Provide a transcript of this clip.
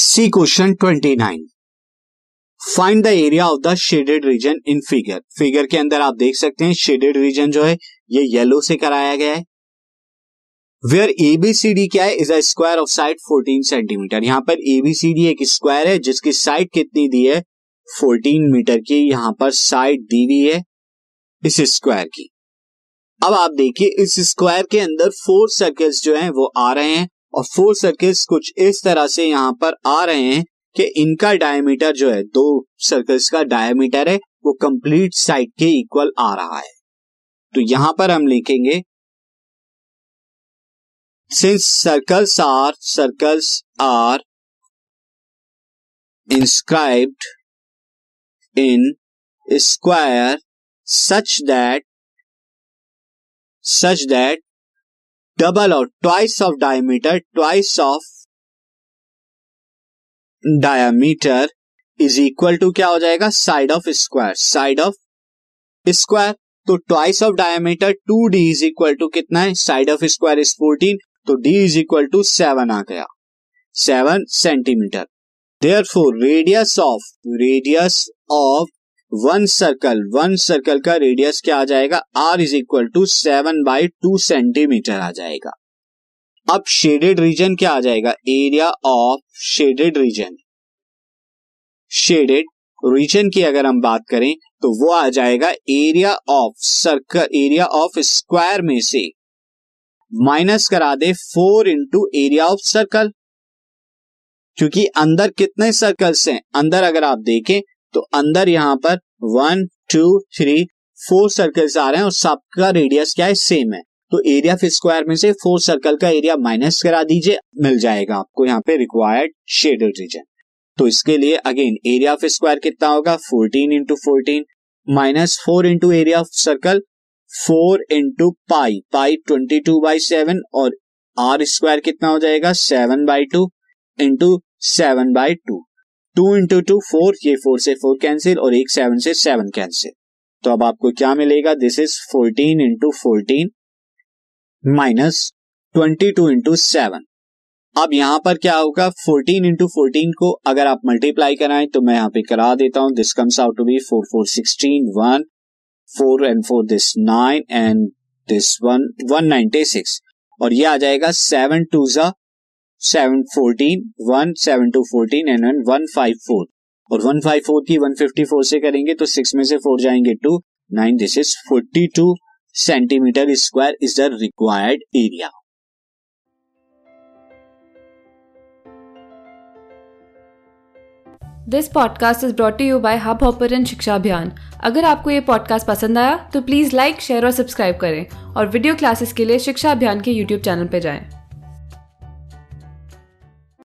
C question twenty nine. Find the area of the shaded region in figure figure के अंदर आप देख सकते हैं शेडेड रीजन जो है, ये येलो से कराया गया है। Where A B C D क्या है? Is a square of side 14 centimetre यहाँ पर एबीसीडी एक स्क्वायर है, जिसकी साइड कितनी दी है? 14 मीटर की। यहाँ पर साइड दी हुई है इस स्क्वायर की। अब आप देखिए, इस स्क्वायर के अंदर फोर सर्कल्स जो हैं, वो आ रहे हैं। और फोर सर्कल्स कुछ इस तरह से यहाँ पर आ रहे हैं कि इनका डायमीटर जो है, दो सर्कल्स का डायमीटर है, वो कंप्लीट साइड के इक्वल आ रहा है। तो यहाँ पर हम लिखेंगे since circles are circles are inscribed in square such that such that double और twice of diameter twice of diameter is equal to क्या हो जाएगा? Side of square side of square तो twice of diameter two D is equal to कितना है? Side of square is fourteen तो D is equal to seven आ गया। Seven centimetre there four radius of radius of one circle one circle का radius क्या आ जाएगा? R is equal to seven by two centimetre आ जाएगा। अब shaded region क्या आ जाएगा? Area of shaded region shaded region की अगर हम बात करें तो वो आ जाएगा area of circle area of square में से। माइनस करा दे four into area of circle क्योंकि अंदर कितने सर्कल्स हैं? अंदर अगर आप देखें तो अंदर यहाँ पर one two three four circles आ रहे हैं और सबका रेडियस क्या है? सेम है। तो एरिया ऑफ़ स्क्वायर में से फोर सर्कल का एरिया माइनस करा दीजिए, मिल जाएगा आपको यहाँ पे रिक्वायर्ड शेडेड रीजन तो इसके लिए अगेन एरिया ऑफ़ स्क्वायर कितना होगा? Fourteen into fourteen minus four into area of circle four into pi pi twenty two by seven और आर स्क्वायर कितना हो जाएगा? Seven by two into seven by two two into two four ये four से four cancel और एक seven से seven cancel तो अब आपको क्या मिलेगा? This is fourteen into fourteen minus twenty two into seven अब यहाँ पर क्या होगा? फोर्टीन इंटू फोर्टीन को अगर आप मल्टीप्लाई कराएँ तो मैं यहाँ पे करा देता हूँ। This comes out to be four four sixteen one four and four this nine and this one one ninety six और ये आ जाएगा सेवन टू जा seven fourteen one seven two fourteen and one one five four और one five four की one fifty four से करेंगे तो सिक्स में से फोर जाएँगे two nine this is forty two centimetre square is the required area this podcast is brought you by hub Shiksha Abhiyan अगर आपको ये पॉडकास्ट पसंद आया तो प्लीज़ लाइक शेयर और सब्सक्राइब करें और वीडियो क्लासेस के लिए शिक्षा अभियान के यूट्यूब चैनल पर जाएँ।